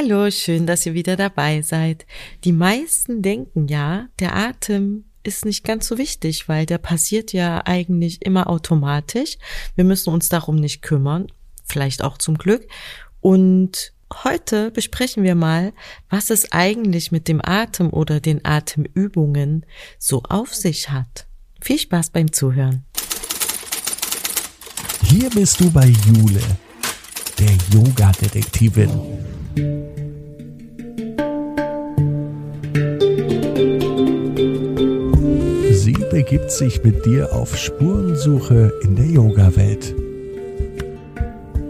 Hallo, schön, dass ihr wieder dabei seid. Die meisten denken ja, der Atem ist nicht ganz so wichtig, weil der passiert ja eigentlich immer automatisch. Wir müssen uns darum nicht kümmern, vielleicht auch zum Glück. Und heute besprechen wir mal, was es eigentlich mit dem Atem oder den Atemübungen so auf sich hat. Viel Spaß beim Zuhören. Hier bist du bei Jule, der Yoga-Detektivin. Sie begibt sich mit dir auf Spurensuche in der Yoga-Welt.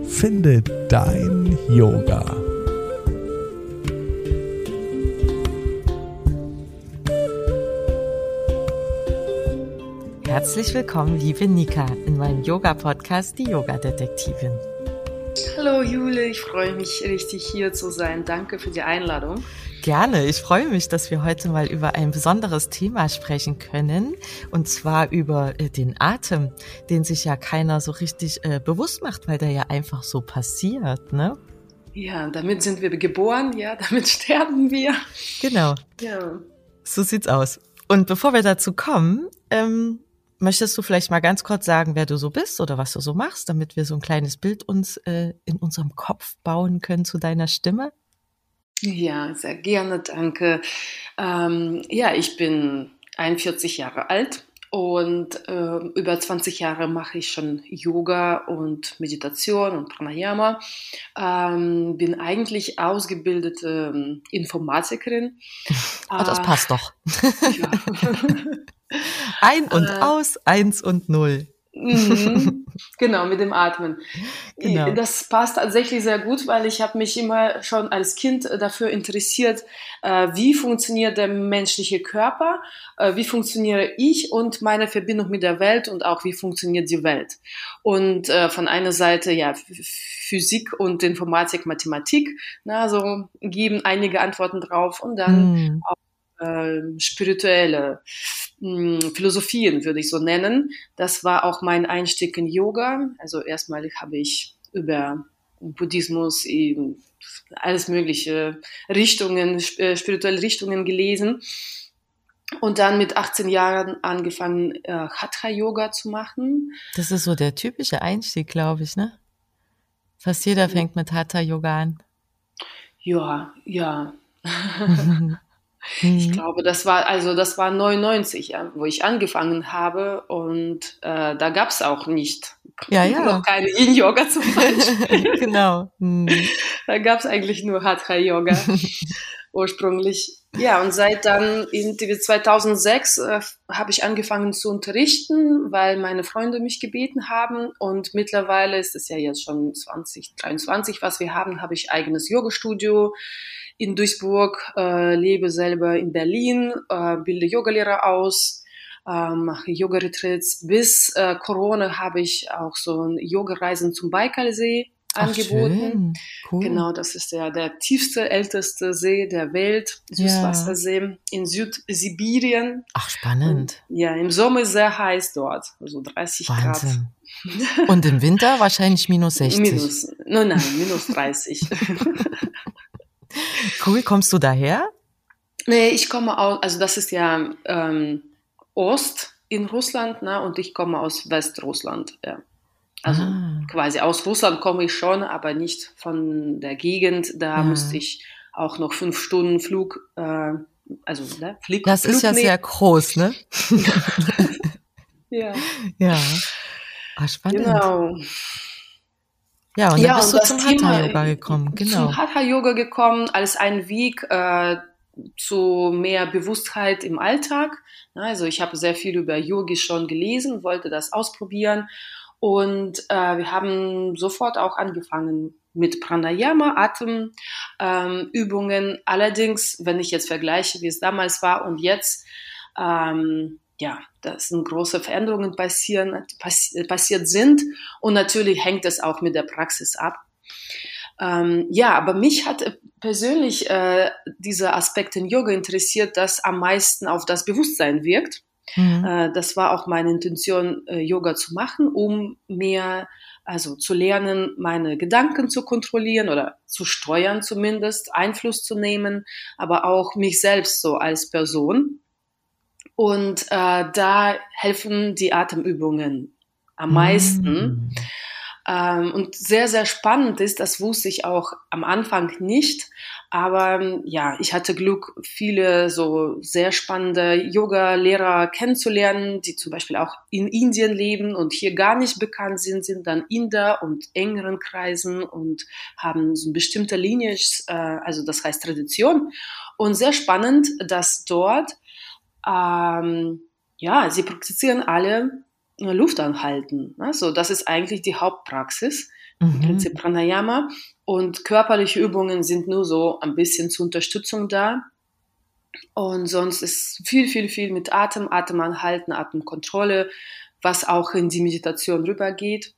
Finde dein Yoga. Herzlich willkommen, liebe Nika, in meinem Yoga-Podcast Die Yoga-Detektivin. Hallo Jule, ich freue mich richtig hier zu sein. Danke für die Einladung. Gerne. Ich freue mich, dass wir heute mal über ein besonderes Thema sprechen können. Und zwar über äh, den Atem, den sich ja keiner so richtig äh, bewusst macht, weil der ja einfach so passiert, ne? Ja, damit sind wir geboren, ja, damit sterben wir. Genau. Ja. So sieht's aus. Und bevor wir dazu kommen, ähm, möchtest du vielleicht mal ganz kurz sagen, wer du so bist oder was du so machst, damit wir so ein kleines Bild uns äh, in unserem Kopf bauen können zu deiner Stimme? Ja, sehr gerne, danke. Ähm, ja, ich bin 41 Jahre alt und äh, über 20 Jahre mache ich schon Yoga und Meditation und Pranayama. Ähm, bin eigentlich ausgebildete ähm, Informatikerin. Oh, das äh, passt doch. Ja. Ein und äh, aus, eins und null. Mhm. genau, mit dem Atmen. Genau. Das passt tatsächlich sehr gut, weil ich habe mich immer schon als Kind dafür interessiert, äh, wie funktioniert der menschliche Körper, äh, wie funktioniere ich und meine Verbindung mit der Welt und auch wie funktioniert die Welt. Und äh, von einer Seite ja Physik und Informatik, Mathematik, na, so geben einige Antworten drauf und dann mm. auch ähm, spirituelle mh, hm, Philosophien, würde ich so nennen. Das war auch mein Einstieg in Yoga. Also erstmal habe ich über Buddhismus, eben alles mögliche Richtungen, äh, spirituelle Richtungen gelesen. Und dann mit 18 Jahren angefangen, äh, Hatha-Yoga zu machen. Das ist so der typische Einstieg, glaube ich, ne? Fast jeder fängt mit Hatha-Yoga an. Ja, ja. Ich mhm. glaube, das war also das war 99, ja, wo ich angefangen habe und äh, da gab es auch nicht ja, ja. noch keine Yin Yoga zum Beispiel. genau. Mhm. Da gab es eigentlich nur Hatha Yoga ursprünglich. Ja, und seit dann in 2006 äh, habe ich angefangen zu unterrichten, weil meine Freunde mich gebeten haben. Und mittlerweile ist es ja jetzt schon 2023, was wir haben, habe ich eigenes Yoga-Studio in Duisburg, äh, lebe selber in Berlin, äh, bilde Yogalehrer aus, äh, mache Yoga-Retreats. Bis äh, Corona habe ich auch so ein Yoga-Reisen zum Baikalsee angeboten. Ach, cool. Genau, das ist der, der tiefste, älteste See der Welt, Süßwassersee ja. in Südsibirien. Ach, spannend. Und, ja, im Sommer ist sehr heiß dort, also 30 Wahnsinn. Grad. Und im Winter wahrscheinlich minus 60. Minus, nein, nein, minus 30. Cool, kommst du daher? Nee, ich komme aus, also das ist ja ähm, Ost in Russland, ne, und ich komme aus Westrussland, ja. Also ah. quasi aus Russland komme ich schon, aber nicht von der Gegend. Da ja. musste ich auch noch fünf Stunden Flug, äh, also ne, Flieg, Das Flug ist ja nehmen. sehr groß, ne? ja. Ja. Ah, spannend. Genau. Ja, und dann ja, bist du zum Hatha-Yoga gekommen, genau. Zum Hatha-Yoga gekommen als ein Weg äh, zu mehr Bewusstheit im Alltag. Also ich habe sehr viel über Yogi schon gelesen, wollte das ausprobieren und äh, wir haben sofort auch angefangen mit Pranayama, Atemübungen. Ähm, Allerdings, wenn ich jetzt vergleiche, wie es damals war und jetzt, ähm, ja, dass große Veränderungen passieren, passi passiert sind. Und natürlich hängt es auch mit der Praxis ab. Ähm, ja, aber mich hat persönlich äh, dieser Aspekt in Yoga interessiert, das am meisten auf das Bewusstsein wirkt. Mhm. Äh, das war auch meine Intention, äh, Yoga zu machen, um mehr Also zu lernen, meine Gedanken zu kontrollieren oder zu steuern zumindest, Einfluss zu nehmen, aber auch mich selbst so als Person. Und äh, da helfen die Atemübungen am meisten. Mm. Ähm, und sehr, sehr spannend ist, das wusste ich auch am Anfang nicht, aber ja, ich hatte Glück, viele so sehr spannende Yoga-Lehrer kennenzulernen, die zum Beispiel auch in Indien leben und hier gar nicht bekannt sind, sind dann Inder und engeren Kreisen und haben so eine bestimmte Linie, äh, also das heißt Tradition. Und sehr spannend, dass dort, ähm, ja, sie praktizieren alle Luft anhalten. Also das ist eigentlich die Hauptpraxis. Mhm. Prinzip Pranayama. Und körperliche Übungen sind nur so ein bisschen zur Unterstützung da. Und sonst ist viel, viel, viel mit Atem, Atem anhalten, Atemkontrolle, was auch in die Meditation rübergeht.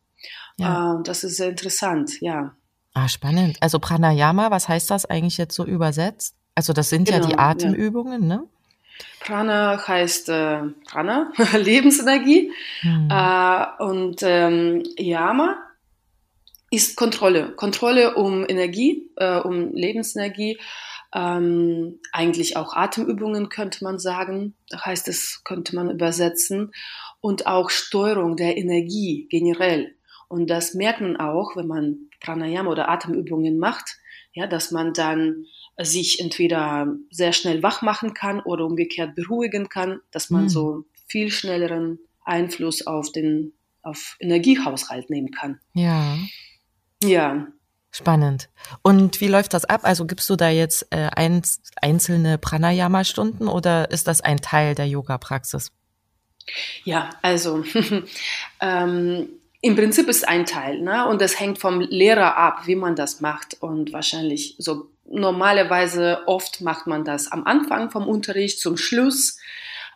Ja. Und das ist sehr interessant, ja. Ah, spannend. Also Pranayama, was heißt das eigentlich jetzt so übersetzt? Also das sind genau, ja die Atemübungen, ja. ne? Prana heißt äh, Prana, Lebensenergie. Hm. Äh, und ähm, Yama ist Kontrolle. Kontrolle um Energie, äh, um Lebensenergie. Ähm, eigentlich auch Atemübungen könnte man sagen. Das heißt, das könnte man übersetzen. Und auch Steuerung der Energie generell. Und das merkt man auch, wenn man Pranayama oder Atemübungen macht, ja, dass man dann sich entweder sehr schnell wach machen kann oder umgekehrt beruhigen kann, dass man mhm. so viel schnelleren Einfluss auf den auf Energiehaushalt nehmen kann. Ja. Ja. Spannend. Und wie läuft das ab? Also gibst du da jetzt äh, ein, einzelne Pranayama-Stunden oder ist das ein Teil der Yoga-Praxis? Ja, also ähm, im Prinzip ist ein Teil, ne? Und das hängt vom Lehrer ab, wie man das macht. Und wahrscheinlich so normalerweise oft macht man das am Anfang vom Unterricht, zum Schluss.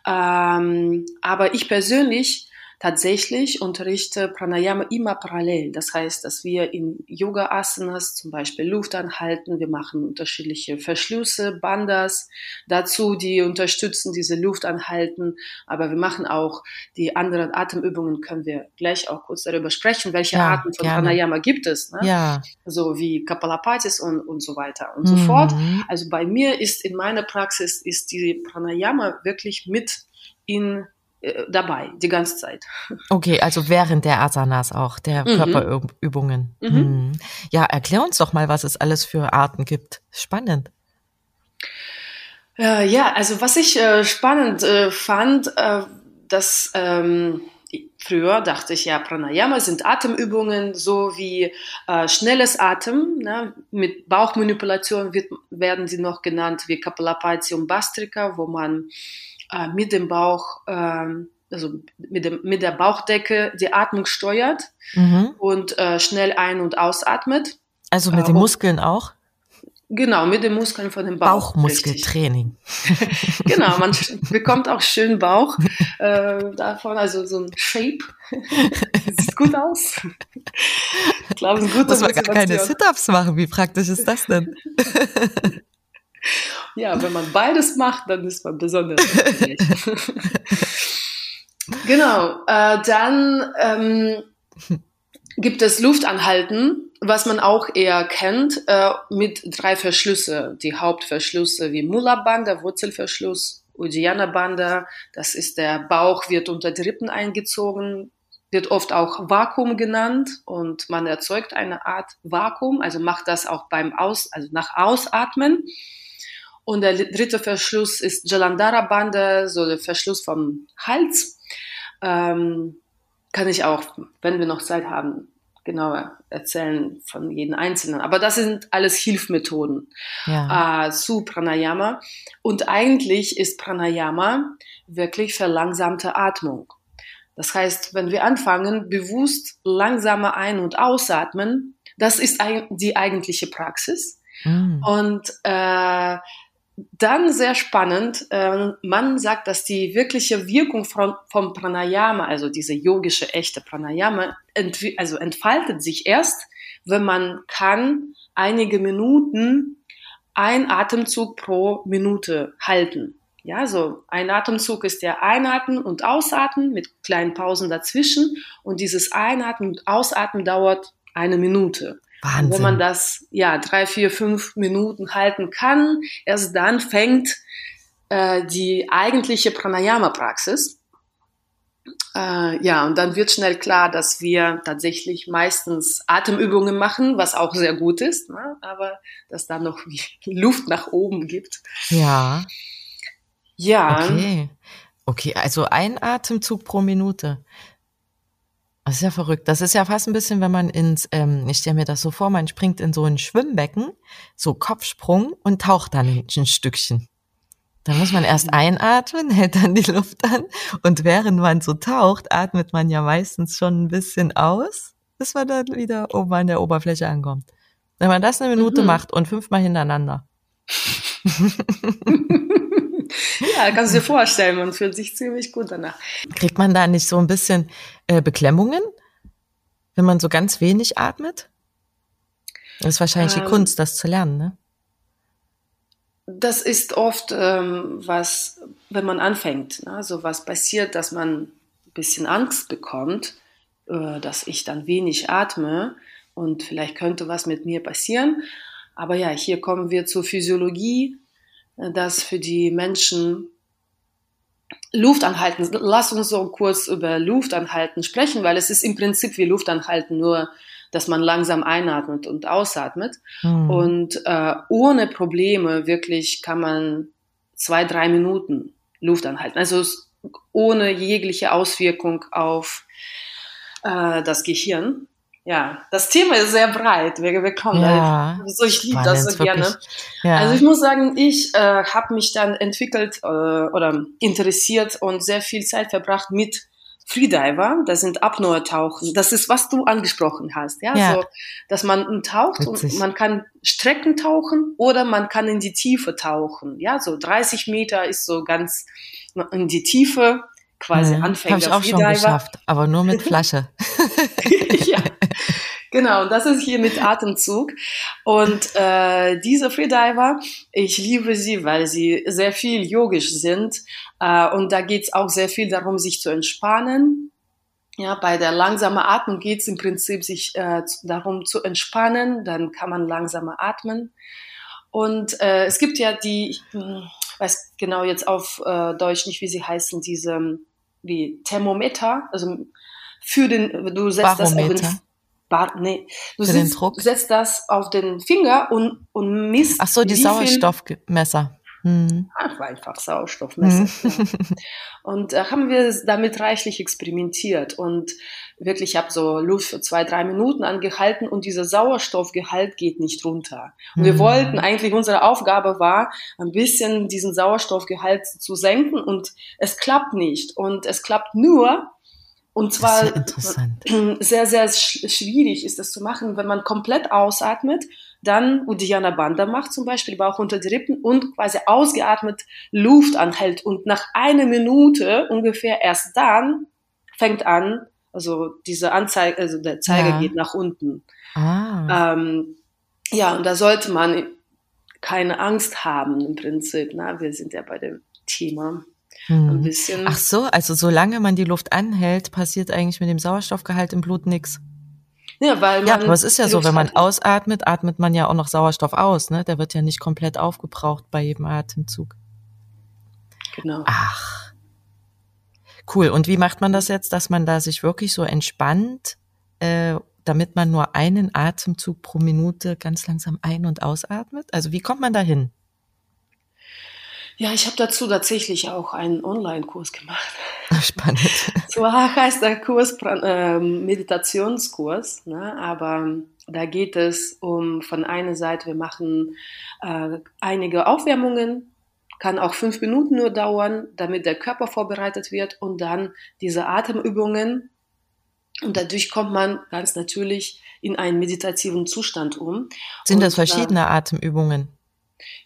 Ähm, aber ich persönlich tatsächlich unterrichte Pranayama immer parallel. Das heißt, dass wir in Yoga Asanas zum Beispiel Luft anhalten. Wir machen unterschiedliche Verschlüsse, Bandas dazu, die unterstützen diese Luft anhalten. Aber wir machen auch die anderen Atemübungen, können wir gleich auch kurz darüber sprechen, welche ja, Arten von gerne. Pranayama gibt es. Ne? Ja. So wie Kapalapatis und, und so weiter und mhm. so fort. Also bei mir ist in meiner Praxis ist die Pranayama wirklich mit in dabei, die ganze Zeit. Okay, also während der Asanas auch, der mhm. Körperübungen. Mhm. Hm. Ja, erklär uns doch mal, was es alles für Arten gibt. Spannend. Äh, ja, also was ich äh, spannend äh, fand, äh, dass ähm, früher dachte ich, ja, Pranayama sind Atemübungen, so wie äh, schnelles Atem, ne? mit Bauchmanipulation wird, werden sie noch genannt, wie Kapalapati und Bastrika, wo man äh, mit dem Bauch, äh, also mit, dem, mit der Bauchdecke die Atmung steuert mhm. und äh, schnell ein- und ausatmet. Also mit den äh, Muskeln auch? Genau, mit den Muskeln von dem Bauch. Bauchmuskeltraining. genau, man bekommt auch schön Bauch äh, davon, also so ein Shape. Sieht gut aus. Ich glaube, es ist gut. Muss man gar keine Sit-Ups machen. Wie praktisch ist das denn? Ja, wenn man beides macht, dann ist man besonders Genau, äh, dann ähm, gibt es Luftanhalten, was man auch eher kennt, äh, mit drei Verschlüsse. Die Hauptverschlüsse wie Mulla-Banda, Wurzelverschluss, Uddiyana-Banda, das ist der Bauch, wird unter die Rippen eingezogen, wird oft auch Vakuum genannt und man erzeugt eine Art Vakuum, also macht das auch beim Aus, also nach Ausatmen. Und der dritte Verschluss ist Jalandhara-Bande, so der Verschluss vom Hals. Ähm, kann ich auch, wenn wir noch Zeit haben, genauer erzählen von jedem Einzelnen. Aber das sind alles Hilfmethoden ja. äh, zu Pranayama. Und eigentlich ist Pranayama wirklich verlangsamte Atmung. Das heißt, wenn wir anfangen, bewusst langsamer ein- und ausatmen, das ist die eigentliche Praxis. Mm. Und äh, dann sehr spannend, äh, man sagt, dass die wirkliche Wirkung von, vom Pranayama, also diese yogische echte Pranayama, ent, also entfaltet sich erst, wenn man kann einige Minuten ein Atemzug pro Minute halten. Ja, so ein Atemzug ist der Einatmen und Ausatmen mit kleinen Pausen dazwischen. Und dieses Einatmen und Ausatmen dauert eine Minute. Wahnsinn. Wenn man das ja drei, vier, fünf Minuten halten kann, erst dann fängt äh, die eigentliche Pranayama-Praxis. Äh, ja, und dann wird schnell klar, dass wir tatsächlich meistens Atemübungen machen, was auch sehr gut ist, ne? aber dass da noch Luft nach oben gibt. Ja. Ja. Okay. Okay, also ein Atemzug pro Minute. Das ist ja verrückt. Das ist ja fast ein bisschen, wenn man ins, ähm, ich stelle mir das so vor, man springt in so ein Schwimmbecken, so Kopfsprung und taucht dann ein Stückchen. Da muss man erst einatmen, hält dann die Luft an und während man so taucht, atmet man ja meistens schon ein bisschen aus, bis man dann wieder oben an der Oberfläche ankommt. Wenn man das eine Minute mhm. macht und fünfmal hintereinander. ja, kannst du dir vorstellen, man fühlt sich ziemlich gut danach. Kriegt man da nicht so ein bisschen äh, Beklemmungen, wenn man so ganz wenig atmet? Das ist wahrscheinlich ähm, die Kunst, das zu lernen, ne? Das ist oft ähm, was, wenn man anfängt, ne? so was passiert, dass man ein bisschen Angst bekommt, äh, dass ich dann wenig atme und vielleicht könnte was mit mir passieren. Aber ja, hier kommen wir zur Physiologie, dass für die Menschen Luft anhalten. Lass uns so kurz über Luft anhalten sprechen, weil es ist im Prinzip wie Luft anhalten, nur dass man langsam einatmet und ausatmet. Mhm. Und äh, ohne Probleme wirklich kann man zwei, drei Minuten Luft anhalten. Also ohne jegliche Auswirkung auf äh, das Gehirn. Ja, das Thema ist sehr breit. Wir, wir kommen ja, da, so ich liebe das so gerne. Ja. Also ich muss sagen, ich äh, habe mich dann entwickelt äh, oder interessiert und sehr viel Zeit verbracht mit Freediver, das sind Apnoe-Tauchen. Das ist, was du angesprochen hast, ja, ja. so, dass man taucht Witzig. und man kann Strecken tauchen oder man kann in die Tiefe tauchen, ja, so 30 Meter ist so ganz in die Tiefe, quasi ja, Anfänger. Habe ich auch schon geschafft, aber nur mit Flasche. ja, Genau, das ist hier mit Atemzug. Und äh, diese Freediver, ich liebe sie, weil sie sehr viel yogisch sind. Äh, und da geht es auch sehr viel darum, sich zu entspannen. Ja, bei der langsamen Atmung geht es im Prinzip sich äh, darum zu entspannen, dann kann man langsamer atmen. Und äh, es gibt ja die, hm, weiß genau jetzt auf äh, Deutsch nicht, wie sie heißen, diese wie Thermometer, also für den, du setzt Barometer. das auf den Bar, nee. Du sitzt, setzt das auf den Finger und, und misst. Ach so, die Sauerstoffmesser. Hm. Ach, einfach Sauerstoffmesser. Hm. Ja. Und äh, haben wir damit reichlich experimentiert und wirklich, ich habe so Luft für zwei, drei Minuten angehalten und dieser Sauerstoffgehalt geht nicht runter. Und hm. wir wollten eigentlich, unsere Aufgabe war, ein bisschen diesen Sauerstoffgehalt zu senken und es klappt nicht. Und es klappt nur, und zwar sehr, sehr schwierig ist das zu machen, wenn man komplett ausatmet, dann Uddiyana Bandha macht zum Beispiel, Bauch unter die Rippen und quasi ausgeatmet Luft anhält und nach einer Minute ungefähr erst dann fängt an, also diese Anzeige, also der Zeiger ja. geht nach unten. Ah. Ähm, ja, und da sollte man keine Angst haben im Prinzip. Na, wir sind ja bei dem Thema. Hm. Ein bisschen. Ach so, also solange man die Luft anhält, passiert eigentlich mit dem Sauerstoffgehalt im Blut nichts. Ja, weil man. Ja, aber es ist ja so, wenn man ausatmet, atmet man ja auch noch Sauerstoff aus, ne? Der wird ja nicht komplett aufgebraucht bei jedem Atemzug. Genau. Ach. Cool. Und wie macht man das jetzt, dass man da sich wirklich so entspannt, äh, damit man nur einen Atemzug pro Minute ganz langsam ein- und ausatmet? Also wie kommt man da hin? Ja, ich habe dazu tatsächlich auch einen Online-Kurs gemacht. Spannend. So heißt der Kurs äh, Meditationskurs, ne? aber da geht es um von einer Seite, wir machen äh, einige Aufwärmungen, kann auch fünf Minuten nur dauern, damit der Körper vorbereitet wird und dann diese Atemübungen und dadurch kommt man ganz natürlich in einen meditativen Zustand um. Sind und, das verschiedene äh, Atemübungen?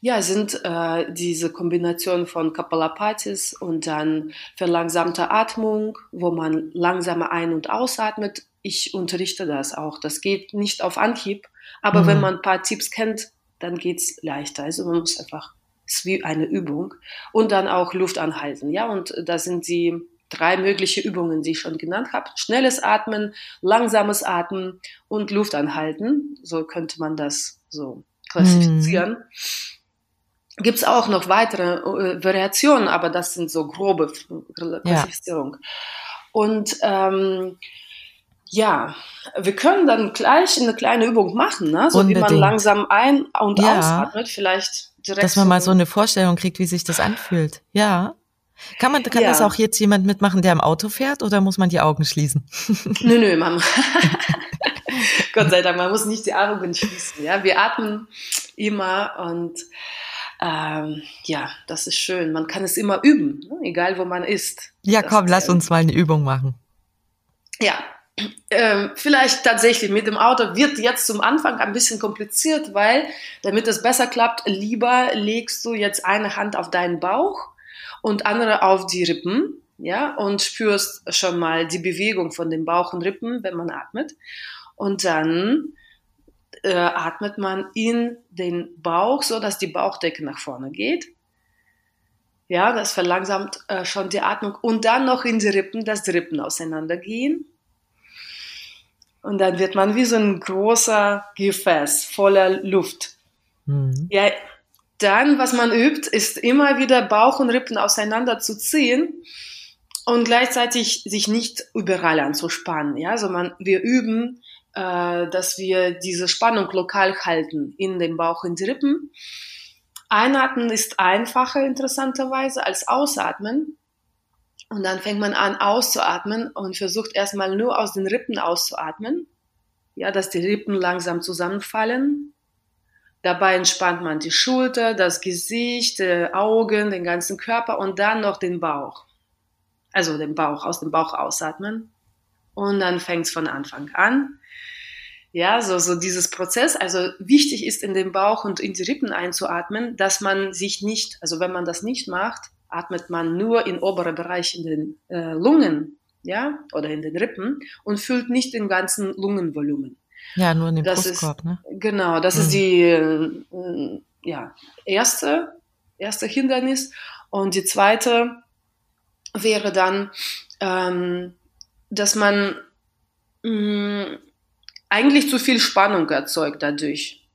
Ja, sind äh, diese Kombination von Kapalapatis und dann verlangsamter Atmung, wo man langsamer ein- und ausatmet. Ich unterrichte das auch. Das geht nicht auf Anhieb, aber mhm. wenn man ein paar Tipps kennt, dann geht's leichter. Also man muss einfach ist wie eine Übung. Und dann auch Luft anhalten. Ja, und da sind die drei mögliche Übungen, die ich schon genannt habe. Schnelles Atmen, langsames Atmen und Luft anhalten. So könnte man das so klassifizieren. Mhm. Gibt es auch noch weitere äh, Variationen, aber das sind so grobe Klassifizierung. Ja. Und ähm, ja, wir können dann gleich eine kleine Übung machen, ne? so Unbedingt. wie man langsam ein- und ja. ausatmet. Vielleicht direkt. Dass man so mal so eine Vorstellung kriegt, wie sich das anfühlt. Ja. Kann man, kann ja. das auch jetzt jemand mitmachen, der im Auto fährt oder muss man die Augen schließen? Nö, nö, man. Gott sei Dank, man muss nicht die Augen schließen. Ja, wir atmen immer und ähm, ja, das ist schön. Man kann es immer üben, ne? egal wo man ist. Ja, komm, lass uns mal eine Übung machen. Ja, ähm, vielleicht tatsächlich mit dem Auto wird jetzt zum Anfang ein bisschen kompliziert, weil damit es besser klappt, lieber legst du jetzt eine Hand auf deinen Bauch und andere auf die Rippen, ja, und spürst schon mal die Bewegung von den Bauch und Rippen, wenn man atmet. Und dann äh, atmet man in den Bauch, so dass die Bauchdecke nach vorne geht. Ja, das verlangsamt äh, schon die Atmung. Und dann noch in die Rippen, dass die Rippen auseinandergehen. Und dann wird man wie so ein großer Gefäß voller Luft. Mhm. Ja, dann, was man übt, ist immer wieder Bauch und Rippen auseinanderzuziehen und gleichzeitig sich nicht überall anzuspannen. Ja, also man, wir üben, dass wir diese Spannung lokal halten in den Bauch und die Rippen. Einatmen ist einfacher interessanterweise als Ausatmen. Und dann fängt man an auszuatmen und versucht erstmal nur aus den Rippen auszuatmen. Ja, dass die Rippen langsam zusammenfallen Dabei entspannt man die Schulter, das Gesicht, die Augen, den ganzen Körper und dann noch den Bauch. Also den Bauch, aus dem Bauch ausatmen. Und dann fängt es von Anfang an. Ja, so, so dieses Prozess. Also wichtig ist in den Bauch und in die Rippen einzuatmen, dass man sich nicht, also wenn man das nicht macht, atmet man nur in obere Bereich in den äh, Lungen, ja, oder in den Rippen und füllt nicht den ganzen Lungenvolumen. Ja, nur in den das Brustkorb, ist, ne? Genau, das mhm. ist die äh, ja, erste, erste Hindernis. Und die zweite wäre dann, ähm, dass man mh, mm, eigentlich zu viel Spannung erzeugt dadurch.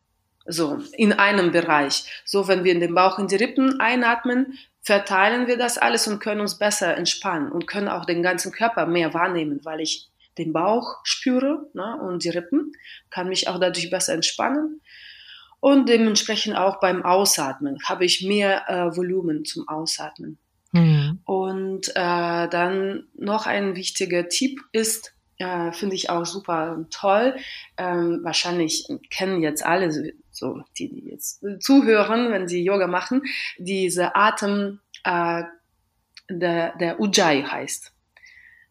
So, in einem Bereich. So, wenn wir in den Bauch, in die Rippen einatmen, verteilen wir das alles und können uns besser entspannen und können auch den ganzen Körper mehr wahrnehmen, weil ich den Bauch spüre ne, und die Rippen, kann mich auch dadurch besser entspannen. Und dementsprechend auch beim Ausatmen habe ich mehr äh, Volumen zum Ausatmen. Mhm. Und äh, dann noch ein wichtiger Tipp ist, äh, finde ich auch super toll. Ähm, wahrscheinlich kennen jetzt alle, so die, die jetzt zuhören, wenn sie Yoga machen, diese Atem, äh, der, der Ujjayi heißt.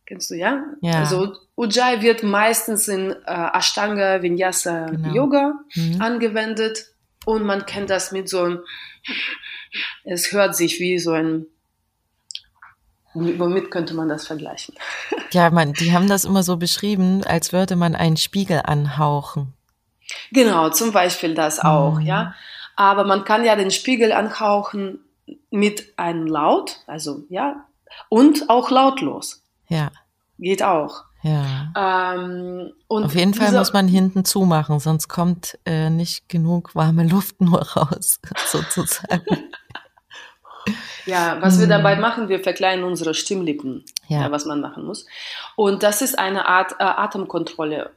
Kennst du, ja? ja. Also Ujjayi wird meistens in äh, Ashtanga Vinyasa genau. Yoga mhm. angewendet und man kennt das mit so einem, es hört sich wie so ein, womit könnte man das vergleichen? Ja, man, die haben das immer so beschrieben, als würde man einen Spiegel anhauchen. Genau, zum Beispiel das auch, mhm. ja. Aber man kann ja den Spiegel anhauchen mit einem Laut, also ja, und auch lautlos. Ja. Geht auch. Ja. Ähm, und Auf jeden Fall muss man hinten zumachen, sonst kommt äh, nicht genug warme Luft nur raus, sozusagen. Ja, was wir dabei hm. machen, wir verkleinern unsere Stimmlippen, ja. ja was man machen muss. Und das ist eine Art äh, Atemkontrolle.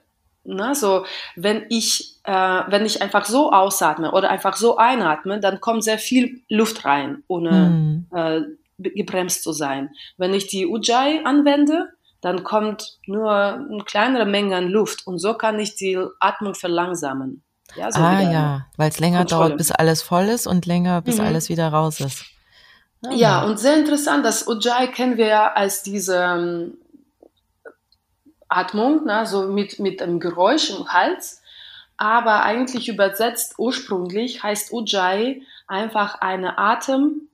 Na, so, wenn ich, äh, wenn ich einfach so ausatme oder einfach so einatme, dann kommt sehr viel Luft rein, ohne mhm. äh, gebremst zu sein. Wenn ich die Ujjayi anwende, dann kommt nur eine kleinere Menge an Luft und so kann ich die Atmung verlangsamen. Ja, so ah ja, weil es länger Kontrolle. dauert, bis alles voll ist und länger, bis mhm. alles wieder raus ist. Ah. Ja, und sehr interessant, das Ujjayi kennen wir ja als diese ähm, Atmung, ne, so mit, mit einem Geräusch im Hals. Aber eigentlich übersetzt ursprünglich heißt Ujjayi einfach eine Atem,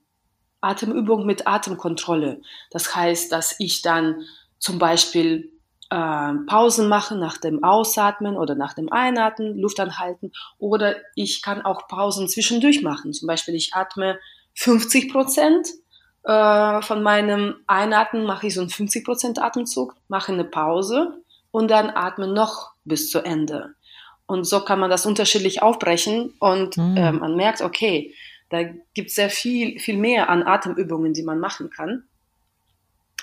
Atemübung mit Atemkontrolle. Das heißt, dass ich dann zum Beispiel äh, Pausen mache nach dem Ausatmen oder nach dem Einatmen, Luft anhalten oder ich kann auch Pausen zwischendurch machen. Zum Beispiel ich atme 50 Prozent äh, von meinem Einatmen mache ich so einen 50 Prozent Atemzug, mache eine Pause und dann atme noch bis zu Ende. Und so kann man das unterschiedlich aufbrechen und mhm. äh, man merkt, okay, da gibt es sehr viel, viel mehr an Atemübungen, die man machen kann.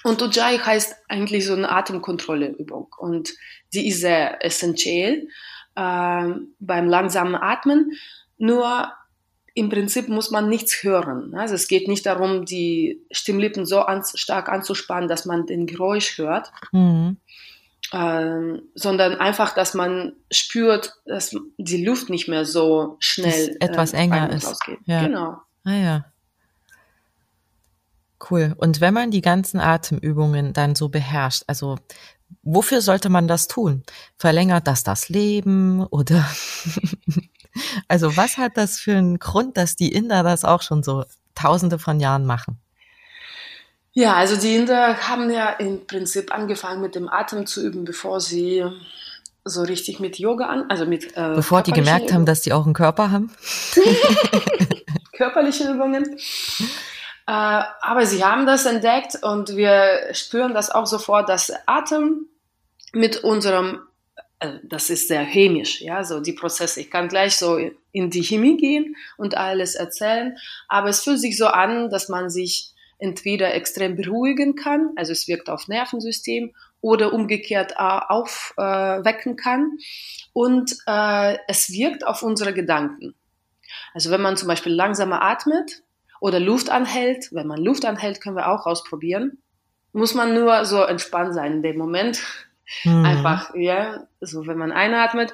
Und Ujjayi heißt eigentlich so eine Atemkontrolleübung und die ist sehr essentiell äh, beim langsamen Atmen. Nur im Prinzip muss man nichts hören. Also es geht nicht darum, die Stimmlippen so an, stark anzuspannen, dass man den Geräusch hört, mhm. ähm, sondern einfach, dass man spürt, dass die Luft nicht mehr so schnell das etwas äh, enger ist. Ja. Genau. Ah ja. Cool. Und wenn man die ganzen Atemübungen dann so beherrscht, also wofür sollte man das tun? Verlängert das das Leben oder also was hat das für einen Grund, dass die Inder das auch schon so tausende von Jahren machen? Ja, also die Inder haben ja im Prinzip angefangen mit dem Atem zu üben, bevor sie so richtig mit Yoga an, also mit äh, bevor die gemerkt Übungen. haben, dass die auch einen Körper haben. Körperliche Übungen. Äh, aber sie haben das entdeckt und wir spüren das auch sofort, dass Atem mit unserem, das ist sehr chemisch, ja, so die Prozesse. Ich kann gleich so in die Chemie gehen und alles erzählen, aber es fühlt sich so an, dass man sich entweder extrem beruhigen kann, also es wirkt auf Nervensystem, oder umgekehrt äh, aufwecken kann. Und äh, es wirkt auf unsere Gedanken. Also wenn man zum Beispiel langsamer atmet, oder Luft anhält. Wenn man Luft anhält, können wir auch ausprobieren. Muss man nur so entspannt sein in dem Moment. Mhm. Einfach, ja, so wenn man einatmet,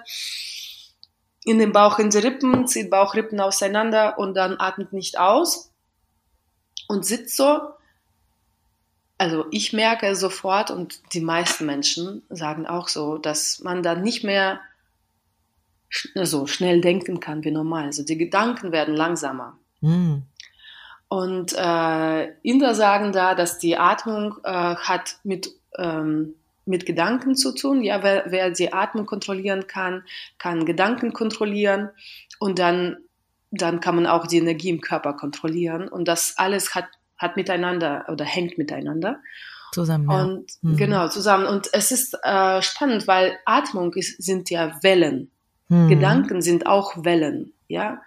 in den Bauch, in die Rippen, zieht Bauchrippen auseinander und dann atmet nicht aus und sitzt so. Also ich merke sofort und die meisten Menschen sagen auch so, dass man dann nicht mehr so schnell denken kann wie normal. Also die Gedanken werden langsamer. Mhm. Und äh, Inder sagen da, dass die Atmung äh, hat mit, ähm, mit Gedanken zu tun. Ja, wer, wer die Atmung kontrollieren kann, kann Gedanken kontrollieren und dann, dann kann man auch die Energie im Körper kontrollieren. Und das alles hat, hat miteinander oder hängt miteinander. Zusammen. Ja. Und mhm. genau, zusammen. Und es ist äh, spannend, weil Atmung ist, sind ja Wellen. Mhm. Gedanken sind auch Wellen. Ja.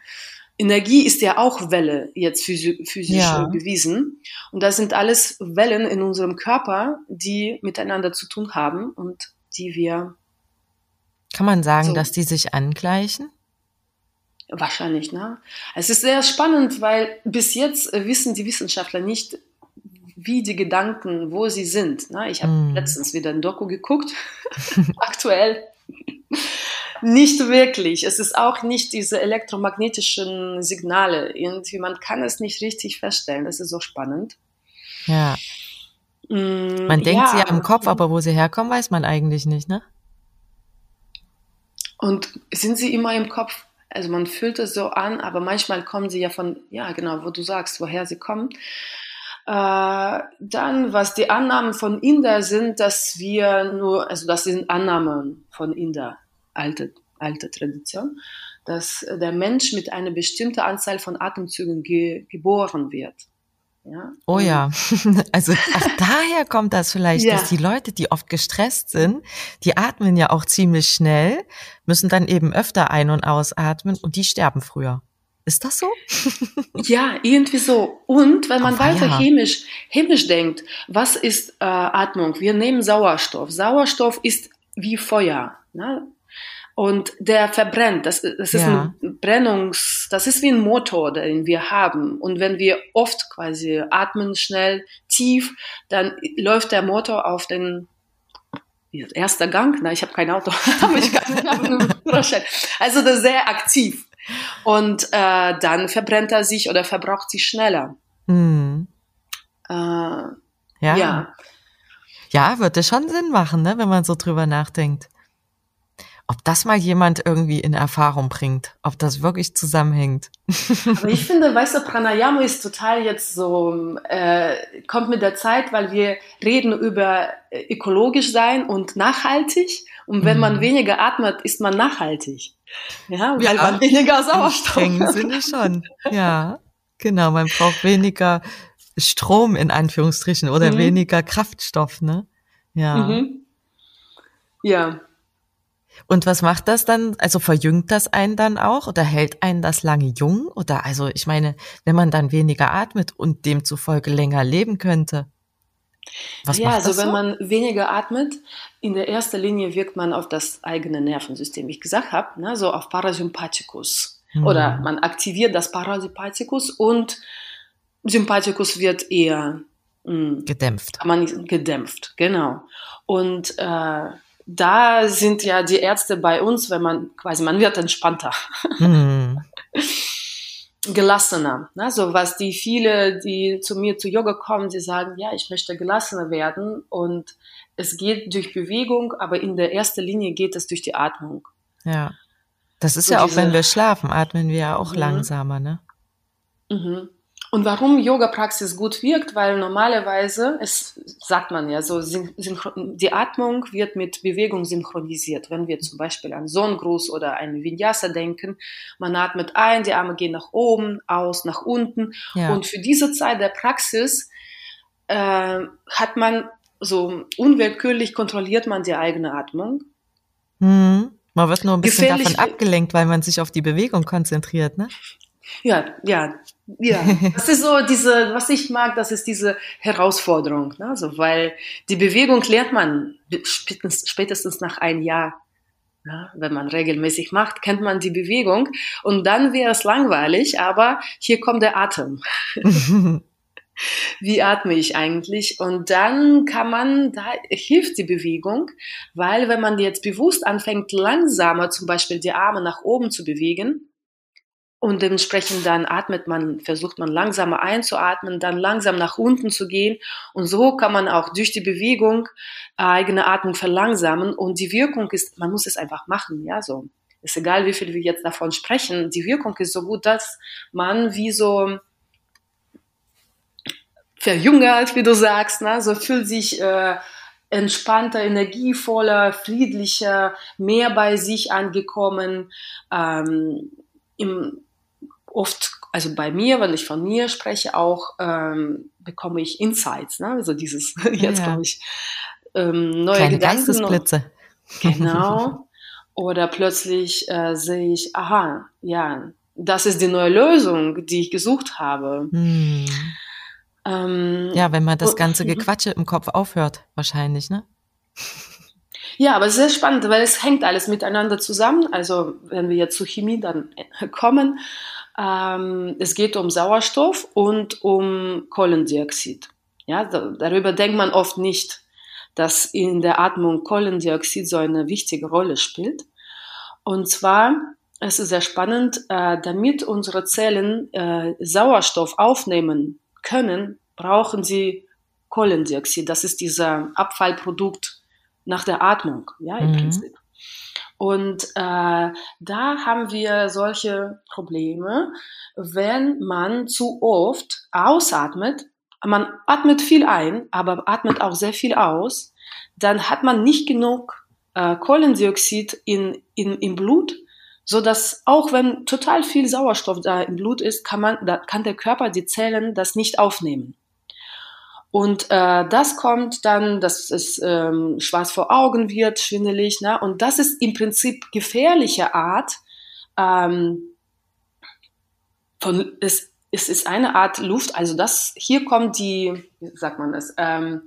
Energie ist ja auch Welle, jetzt physisch ja. bewiesen. Und das sind alles Wellen in unserem Körper, die miteinander zu tun haben und die wir. Kann man sagen, so, dass die sich angleichen? Wahrscheinlich, ne? Es ist sehr spannend, weil bis jetzt wissen die Wissenschaftler nicht, wie die Gedanken, wo sie sind. Ne? Ich habe mm. letztens wieder ein Doku geguckt, aktuell. Nicht wirklich. Es ist auch nicht diese elektromagnetischen Signale. Irgendwie, man kann es nicht richtig feststellen. Das ist so spannend. Ja. Mm, man denkt ja. sie ja im Kopf, aber wo sie herkommen, weiß man eigentlich nicht, ne? Und sind sie immer im Kopf? Also man fühlt es so an, aber manchmal kommen sie ja von, ja genau, wo du sagst, woher sie kommen. Äh, dann, was die Annahmen von Inder sind, dass wir nur, also das sind Annahmen von Inder alte, alte Tradition, dass der Mensch mit einer bestimmten Anzahl von Atemzügen ge geboren wird. Ja? Oh ja, also ach, daher kommt das vielleicht, ja. dass die Leute, die oft gestresst sind, die atmen ja auch ziemlich schnell, müssen dann eben öfter ein- und ausatmen und die sterben früher. Ist das so? ja, irgendwie so. Und wenn man Ach, weiter ja. chemisch, chemisch denkt, was ist äh, Atmung? Wir nehmen Sauerstoff. Sauerstoff ist wie Feuer. Ne? Und der verbrennt. Das, das ist ja. ein Brennungs, das ist wie ein Motor, den wir haben. Und wenn wir oft quasi atmen, schnell, tief, dann läuft der Motor auf den erster Gang. Na, ich habe kein Auto, aber ich kann einen Also das ist sehr aktiv. Und äh, dann verbrennt er sich oder verbraucht sich schneller. Hm. Äh, ja. ja. Ja, würde schon Sinn machen, ne, wenn man so drüber nachdenkt ob das mal jemand irgendwie in Erfahrung bringt, ob das wirklich zusammenhängt. Aber ich finde, weißt du, Pranayama ist total jetzt so, äh, kommt mit der Zeit, weil wir reden über äh, ökologisch sein und nachhaltig. Und wenn mhm. man weniger atmet, ist man nachhaltig. Ja, weil ja, man weniger Sauerstoff hat. Sinne schon, ja. Genau, man braucht weniger Strom in Anführungsstrichen oder mhm. weniger Kraftstoff, ne? Ja. Mhm. Ja. Und was macht das dann? Also verjüngt das einen dann auch oder hält einen das lange jung? Oder also ich meine, wenn man dann weniger atmet und demzufolge länger leben könnte. Was ja, also wenn so? man weniger atmet, in der ersten Linie wirkt man auf das eigene Nervensystem, wie ich gesagt habe, ne, so auf Parasympathikus. Hm. Oder man aktiviert das Parasympathikus und Sympathikus wird eher mh, hm, gedämpft. Man, gedämpft, genau. Und äh, da sind ja die Ärzte bei uns, wenn man quasi, man wird entspannter. Hm. gelassener. Ne? So was die viele, die zu mir zu Yoga kommen, die sagen, ja, ich möchte gelassener werden und es geht durch Bewegung, aber in der ersten Linie geht es durch die Atmung. Ja. Das ist so ja auch, diese, wenn wir schlafen, atmen wir ja auch mhm. langsamer, ne? Mhm. Und warum Yoga-Praxis gut wirkt, weil normalerweise, es sagt man ja so, die Atmung wird mit Bewegung synchronisiert. Wenn wir zum Beispiel an Sonnengruß oder einen Vinyasa denken, man atmet ein, die Arme gehen nach oben, aus, nach unten. Ja. Und für diese Zeit der Praxis äh, hat man so unwillkürlich kontrolliert man die eigene Atmung. Mhm. Man wird nur ein bisschen Gefährlich, davon abgelenkt, weil man sich auf die Bewegung konzentriert, ne? Ja, ja, ja. Das ist so diese, was ich mag, das ist diese Herausforderung, ne? also, weil die Bewegung lernt man spätestens, spätestens nach einem Jahr. Ja, wenn man regelmäßig macht, kennt man die Bewegung und dann wäre es langweilig, aber hier kommt der Atem. Wie atme ich eigentlich? Und dann kann man, da hilft die Bewegung, weil wenn man jetzt bewusst anfängt, langsamer zum Beispiel die Arme nach oben zu bewegen, und dementsprechend dann atmet man, versucht man langsamer einzuatmen, dann langsam nach unten zu gehen. Und so kann man auch durch die Bewegung eigene Atmung verlangsamen. Und die Wirkung ist, man muss es einfach machen, ja, so. Ist egal, wie viel wir jetzt davon sprechen. Die Wirkung ist so gut, dass man wie so verjüngert, wie du sagst, ne? so fühlt sich äh, entspannter, energievoller, friedlicher, mehr bei sich angekommen. Ähm, im, oft, also bei mir, wenn ich von mir spreche, auch ähm, bekomme ich Insights, ne? also dieses, jetzt ja. komme ich ähm, neue Kleine Gedanken. Geistesblitze. Genau. Oder plötzlich äh, sehe ich, aha, ja, das ist die neue Lösung, die ich gesucht habe. Hm. Ähm, ja, wenn man das ganze mhm. Gequatsche im Kopf aufhört, wahrscheinlich, ne? Ja, aber sehr spannend, weil es hängt alles miteinander zusammen. Also wenn wir jetzt zur Chemie dann kommen, ähm, es geht um Sauerstoff und um Kohlendioxid. Ja, da, darüber denkt man oft nicht, dass in der Atmung Kohlendioxid so eine wichtige Rolle spielt. Und zwar, es ist sehr spannend, äh, damit unsere Zellen äh, Sauerstoff aufnehmen können, brauchen sie Kohlendioxid. Das ist dieser Abfallprodukt nach der Atmung, ja, im mhm. Prinzip. Und äh, da haben wir solche Probleme, wenn man zu oft ausatmet. Man atmet viel ein, aber atmet auch sehr viel aus. Dann hat man nicht genug äh, Kohlendioxid in, in, im Blut, so dass auch wenn total viel Sauerstoff da im Blut ist, kann man, da kann der Körper die Zellen das nicht aufnehmen. Und äh, das kommt dann, dass es ähm, schwarz vor Augen wird, schwindelig. Ne? Und das ist im Prinzip gefährliche Art ähm, von es, es ist eine Art Luft. Also das hier kommt die, wie sagt man das, ähm,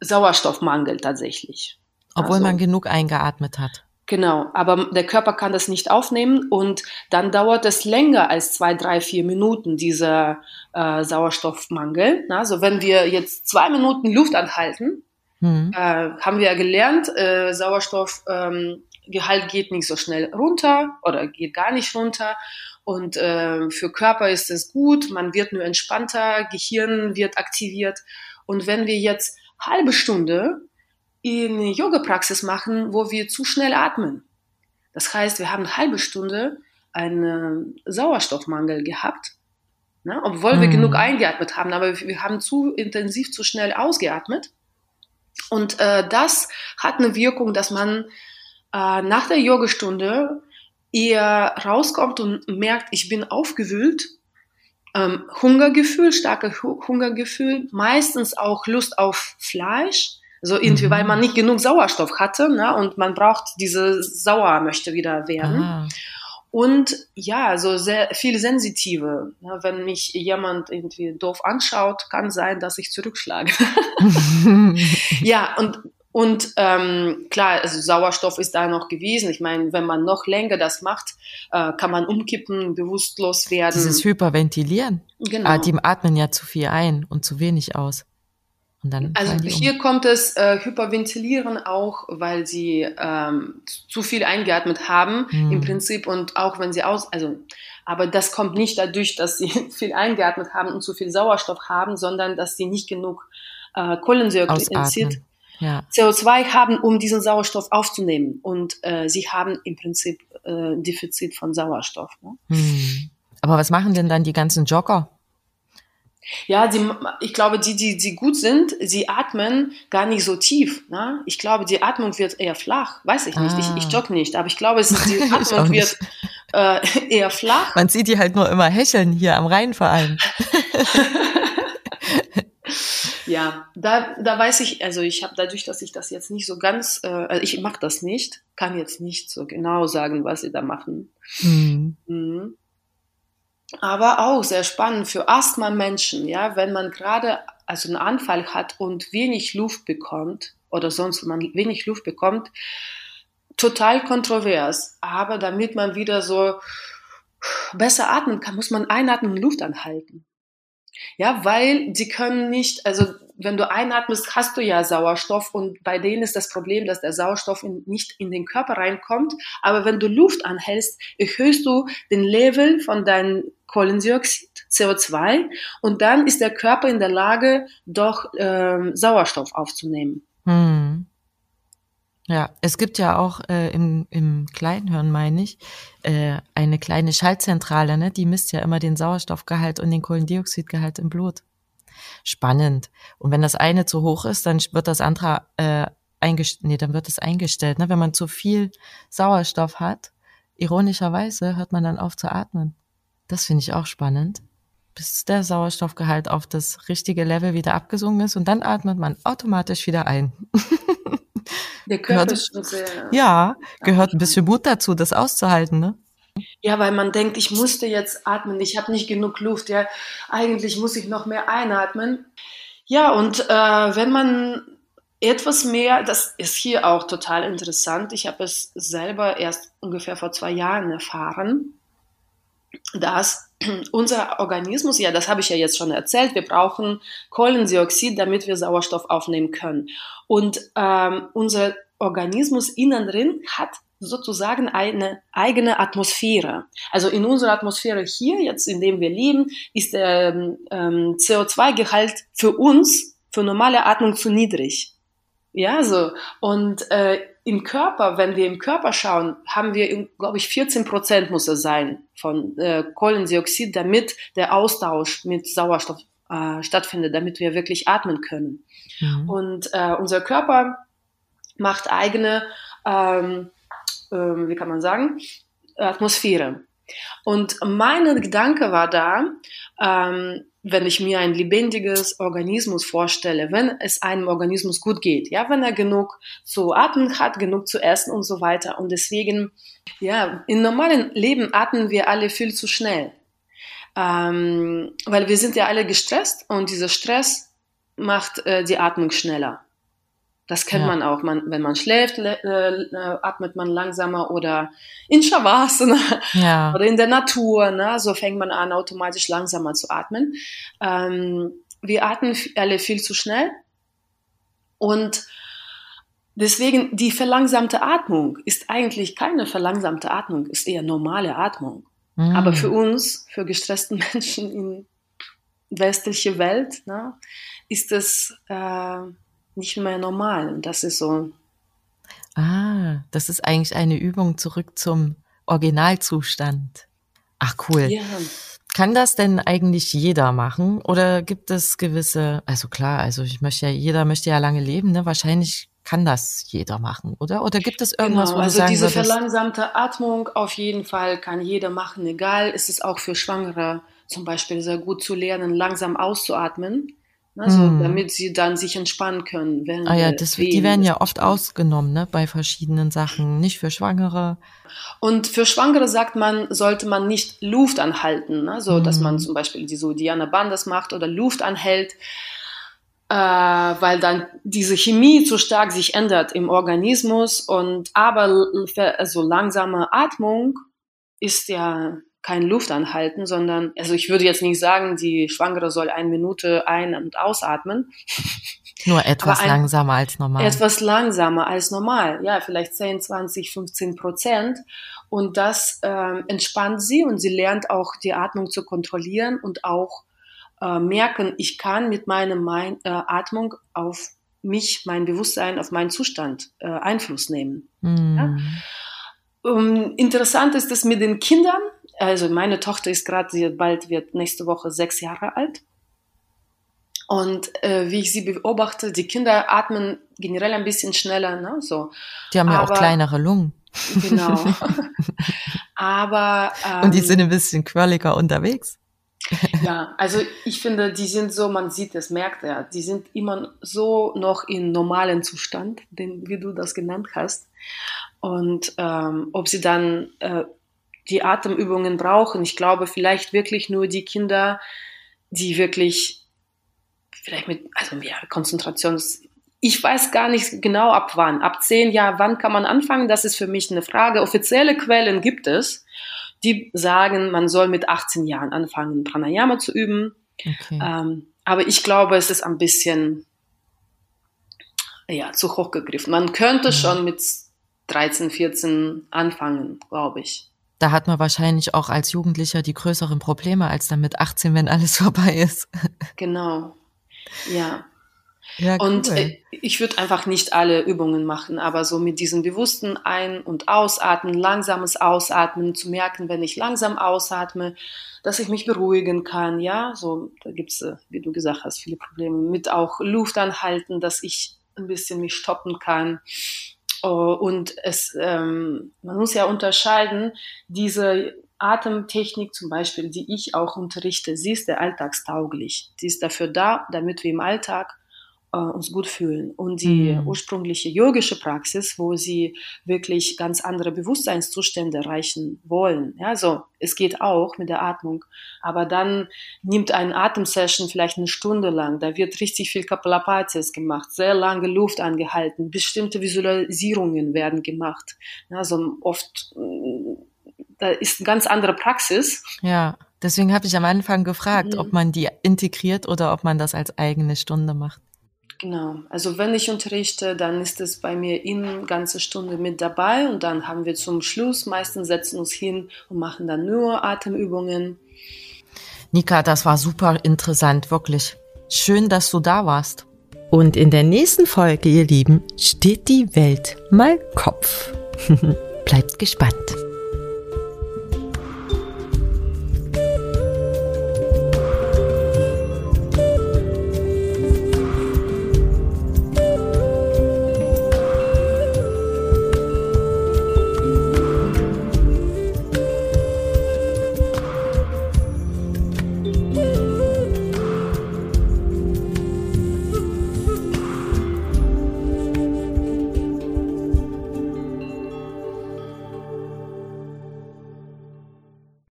Sauerstoffmangel tatsächlich. Obwohl also, man genug eingeatmet hat. Genau, aber der Körper kann das nicht aufnehmen und dann dauert es länger als zwei, drei, vier Minuten, dieser äh, Sauerstoffmangel. Also wenn wir jetzt zwei Minuten Luft anhalten, mhm. äh, haben wir ja gelernt, äh, Sauerstoffgehalt ähm, geht nicht so schnell runter oder geht gar nicht runter. Und äh, für Körper ist es gut, man wird nur entspannter, Gehirn wird aktiviert. Und wenn wir jetzt halbe Stunde eine Yoga-Praxis machen, wo wir zu schnell atmen. Das heißt, wir haben eine halbe Stunde einen Sauerstoffmangel gehabt, ne? obwohl wir mhm. genug eingeatmet haben, aber wir haben zu intensiv, zu schnell ausgeatmet. Und äh, das hat eine Wirkung, dass man äh, nach der Yogastunde eher rauskommt und merkt, ich bin aufgewühlt ähm, Hungergefühl, starke Hungergefühl, meistens auch Lust auf Fleisch. So irgendwie, mhm. weil man nicht genug Sauerstoff hatte, ne, und man braucht diese Sauer möchte wieder werden. Ah. Und ja, so sehr viel sensitive. Ne, wenn mich jemand irgendwie doof anschaut, kann sein, dass ich zurückschlage. ja, und und ähm, klar, also Sauerstoff ist da noch gewesen. Ich meine, wenn man noch länger das macht, äh, kann man umkippen, bewusstlos werden. Dieses Hyperventilieren. Genau. Ah, die atmen ja zu viel ein und zu wenig aus. Also hier um. kommt es äh, Hyperventilieren auch, weil sie ähm, zu viel eingeatmet haben hm. im Prinzip und auch wenn sie aus, also aber das kommt nicht dadurch, dass sie viel eingeatmet haben und zu viel Sauerstoff haben, sondern dass sie nicht genug äh, Kohlendioxid ja. CO2 haben, um diesen Sauerstoff aufzunehmen. Und äh, sie haben im Prinzip äh, Defizit von Sauerstoff. Ne? Hm. Aber was machen denn dann die ganzen Jogger? Ja, die, ich glaube, die, die, die gut sind, sie atmen gar nicht so tief. Ne? Ich glaube, die Atmung wird eher flach. Weiß ich nicht. Ah. Ich, ich ah. jogge nicht, aber ich glaube, es, die Atmung wird äh, eher flach. Man sieht die halt nur immer hecheln hier am Rhein vor allem. Ja, da, da weiß ich, also ich habe dadurch, dass ich das jetzt nicht so ganz, äh, also ich mache das nicht, kann jetzt nicht so genau sagen, was sie da machen. Mhm. Mhm. Aber auch sehr spannend für Asthma-Menschen, ja, wenn man gerade also einen Anfall hat und wenig Luft bekommt oder sonst man wenig Luft bekommt, total kontrovers. Aber damit man wieder so besser atmen kann, muss man einatmen und Luft anhalten. Ja, weil sie können nicht, also wenn du einatmest, hast du ja Sauerstoff und bei denen ist das Problem, dass der Sauerstoff in, nicht in den Körper reinkommt. Aber wenn du Luft anhältst, erhöhst du den Level von deinem Kohlendioxid, CO2 und dann ist der Körper in der Lage, doch ähm, Sauerstoff aufzunehmen. Hm. Ja, es gibt ja auch äh, im, im Kleinhirn, meine ich, äh, eine kleine Schaltzentrale, ne? die misst ja immer den Sauerstoffgehalt und den Kohlendioxidgehalt im Blut. Spannend. Und wenn das eine zu hoch ist, dann wird das andere äh, eingestellt, nee, dann wird es eingestellt. Ne? Wenn man zu viel Sauerstoff hat, ironischerweise hört man dann auf zu atmen. Das finde ich auch spannend. Bis der Sauerstoffgehalt auf das richtige Level wieder abgesungen ist und dann atmet man automatisch wieder ein. Der Körper gehört, ist schon sehr. Ja, gehört ein bisschen Mut dazu, das auszuhalten, ne? Ja, weil man denkt, ich musste jetzt atmen, ich habe nicht genug Luft, ja, eigentlich muss ich noch mehr einatmen. Ja, und äh, wenn man etwas mehr, das ist hier auch total interessant, ich habe es selber erst ungefähr vor zwei Jahren erfahren, dass unser Organismus, ja, das habe ich ja jetzt schon erzählt, wir brauchen Kohlendioxid, damit wir Sauerstoff aufnehmen können. Und ähm, unser Organismus innen drin hat sozusagen eine eigene Atmosphäre. Also in unserer Atmosphäre hier, jetzt in dem wir leben, ist der ähm, CO2-Gehalt für uns, für normale Atmung zu niedrig. Ja, so. Und äh, im Körper, wenn wir im Körper schauen, haben wir, glaube ich, 14 Prozent muss es sein von äh, Kohlendioxid, damit der Austausch mit Sauerstoff äh, stattfindet, damit wir wirklich atmen können. Mhm. Und äh, unser Körper macht eigene, ähm, äh, wie kann man sagen, Atmosphäre. Und mein Gedanke war da, ähm, wenn ich mir ein lebendiges Organismus vorstelle, wenn es einem Organismus gut geht, ja, wenn er genug zu atmen hat, genug zu essen und so weiter. Und deswegen, ja, im normalen Leben atmen wir alle viel zu schnell. Ähm, weil wir sind ja alle gestresst und dieser Stress macht äh, die Atmung schneller. Das kennt ja. man auch. Man, wenn man schläft, äh, äh, atmet man langsamer oder in Shavasana ja. oder in der Natur. Ne? So fängt man an, automatisch langsamer zu atmen. Ähm, wir atmen alle viel zu schnell. Und deswegen die verlangsamte Atmung ist eigentlich keine verlangsamte Atmung, ist eher normale Atmung. Mhm. Aber für uns, für gestressten Menschen in westliche Welt, ne, ist das äh, nicht mehr normal. Und das ist so. Ah, das ist eigentlich eine Übung zurück zum Originalzustand. Ach cool. Ja. Kann das denn eigentlich jeder machen oder gibt es gewisse, also klar, also ich möchte ja, jeder möchte ja lange leben, ne? Wahrscheinlich kann das jeder machen, oder? Oder gibt es irgendwas, genau, wo du also sagen diese würdest, verlangsamte Atmung auf jeden Fall kann jeder machen, egal, ist es auch für Schwangere zum Beispiel sehr gut zu lernen, langsam auszuatmen. Also, hm. damit sie dann sich entspannen können. Während ah ja, das, die werden ja oft ausgenommen, ne, bei verschiedenen Sachen, nicht für Schwangere. Und für Schwangere sagt man, sollte man nicht Luft anhalten, ne, so, hm. dass man hm. zum Beispiel die so Diana Bandas macht oder Luft anhält, äh, weil dann diese Chemie zu stark sich ändert im Organismus und aber also langsame Atmung ist ja kein Luft anhalten, sondern, also ich würde jetzt nicht sagen, die Schwangere soll eine Minute ein- und ausatmen. Nur etwas ein, langsamer als normal. Etwas langsamer als normal, ja, vielleicht 10, 20, 15 Prozent. Und das äh, entspannt sie und sie lernt auch die Atmung zu kontrollieren und auch äh, merken, ich kann mit meiner mein, äh, Atmung auf mich, mein Bewusstsein, auf meinen Zustand äh, Einfluss nehmen. Mm. Ja? Ähm, interessant ist es mit den Kindern, also meine Tochter ist gerade, bald wird nächste Woche sechs Jahre alt. Und äh, wie ich sie beobachte, die Kinder atmen generell ein bisschen schneller, ne? So. Die haben ja auch kleinere Lungen. Genau. Aber ähm, und die sind ein bisschen quirliger unterwegs. ja, also ich finde, die sind so, man sieht es, merkt er, die sind immer so noch in normalen Zustand, den, wie du das genannt hast. Und ähm, ob sie dann äh, die Atemübungen brauchen. Ich glaube vielleicht wirklich nur die Kinder, die wirklich vielleicht mit, also ja, Konzentrations, ich weiß gar nicht genau ab wann. Ab zehn Jahren, wann kann man anfangen? Das ist für mich eine Frage. Offizielle Quellen gibt es, die sagen, man soll mit 18 Jahren anfangen, Pranayama zu üben. Okay. Ähm, aber ich glaube, es ist ein bisschen ja, zu hoch gegriffen. Man könnte ja. schon mit 13, 14 anfangen, glaube ich da hat man wahrscheinlich auch als Jugendlicher die größeren Probleme als dann mit 18, wenn alles vorbei ist. Genau. Ja. Ja, cool. Und äh, ich würde einfach nicht alle Übungen machen, aber so mit diesem bewussten Ein- und Ausatmen, langsames Ausatmen, zu merken, wenn ich langsam ausatme, dass ich mich beruhigen kann, ja, so, da gibt's, äh, wie du gesagt hast, viele Probleme mit auch Luft anhalten, dass ich ein bisschen mich stoppen kann und es, ähm, man muss ja unterscheiden, diese Atemtechnik zum Beispiel, die ich auch unterrichte, sie ist der alltagstauglich. Sie ist dafür da, damit wir im Alltag äh, uns gut fühlen. Und die mhm. ursprüngliche yogische Praxis, wo sie wirklich ganz andere Bewusstseinszustände erreichen wollen. Ja, so, es geht auch mit der Atmung. Aber dann nimmt ein Atemsession vielleicht eine Stunde lang. Da wird richtig viel Kapalapatis gemacht, sehr lange Luft angehalten, bestimmte Visualisierungen werden gemacht. Also oft, mm, da ist eine ganz andere Praxis. Ja. Deswegen habe ich am Anfang gefragt, mhm. ob man die integriert oder ob man das als eigene Stunde macht. Genau. Also wenn ich unterrichte, dann ist es bei mir in ganze Stunde mit dabei und dann haben wir zum Schluss meistens setzen uns hin und machen dann nur Atemübungen. Nika, das war super interessant, wirklich. Schön, dass du da warst. Und in der nächsten Folge, ihr Lieben, steht die Welt mal Kopf. Bleibt gespannt.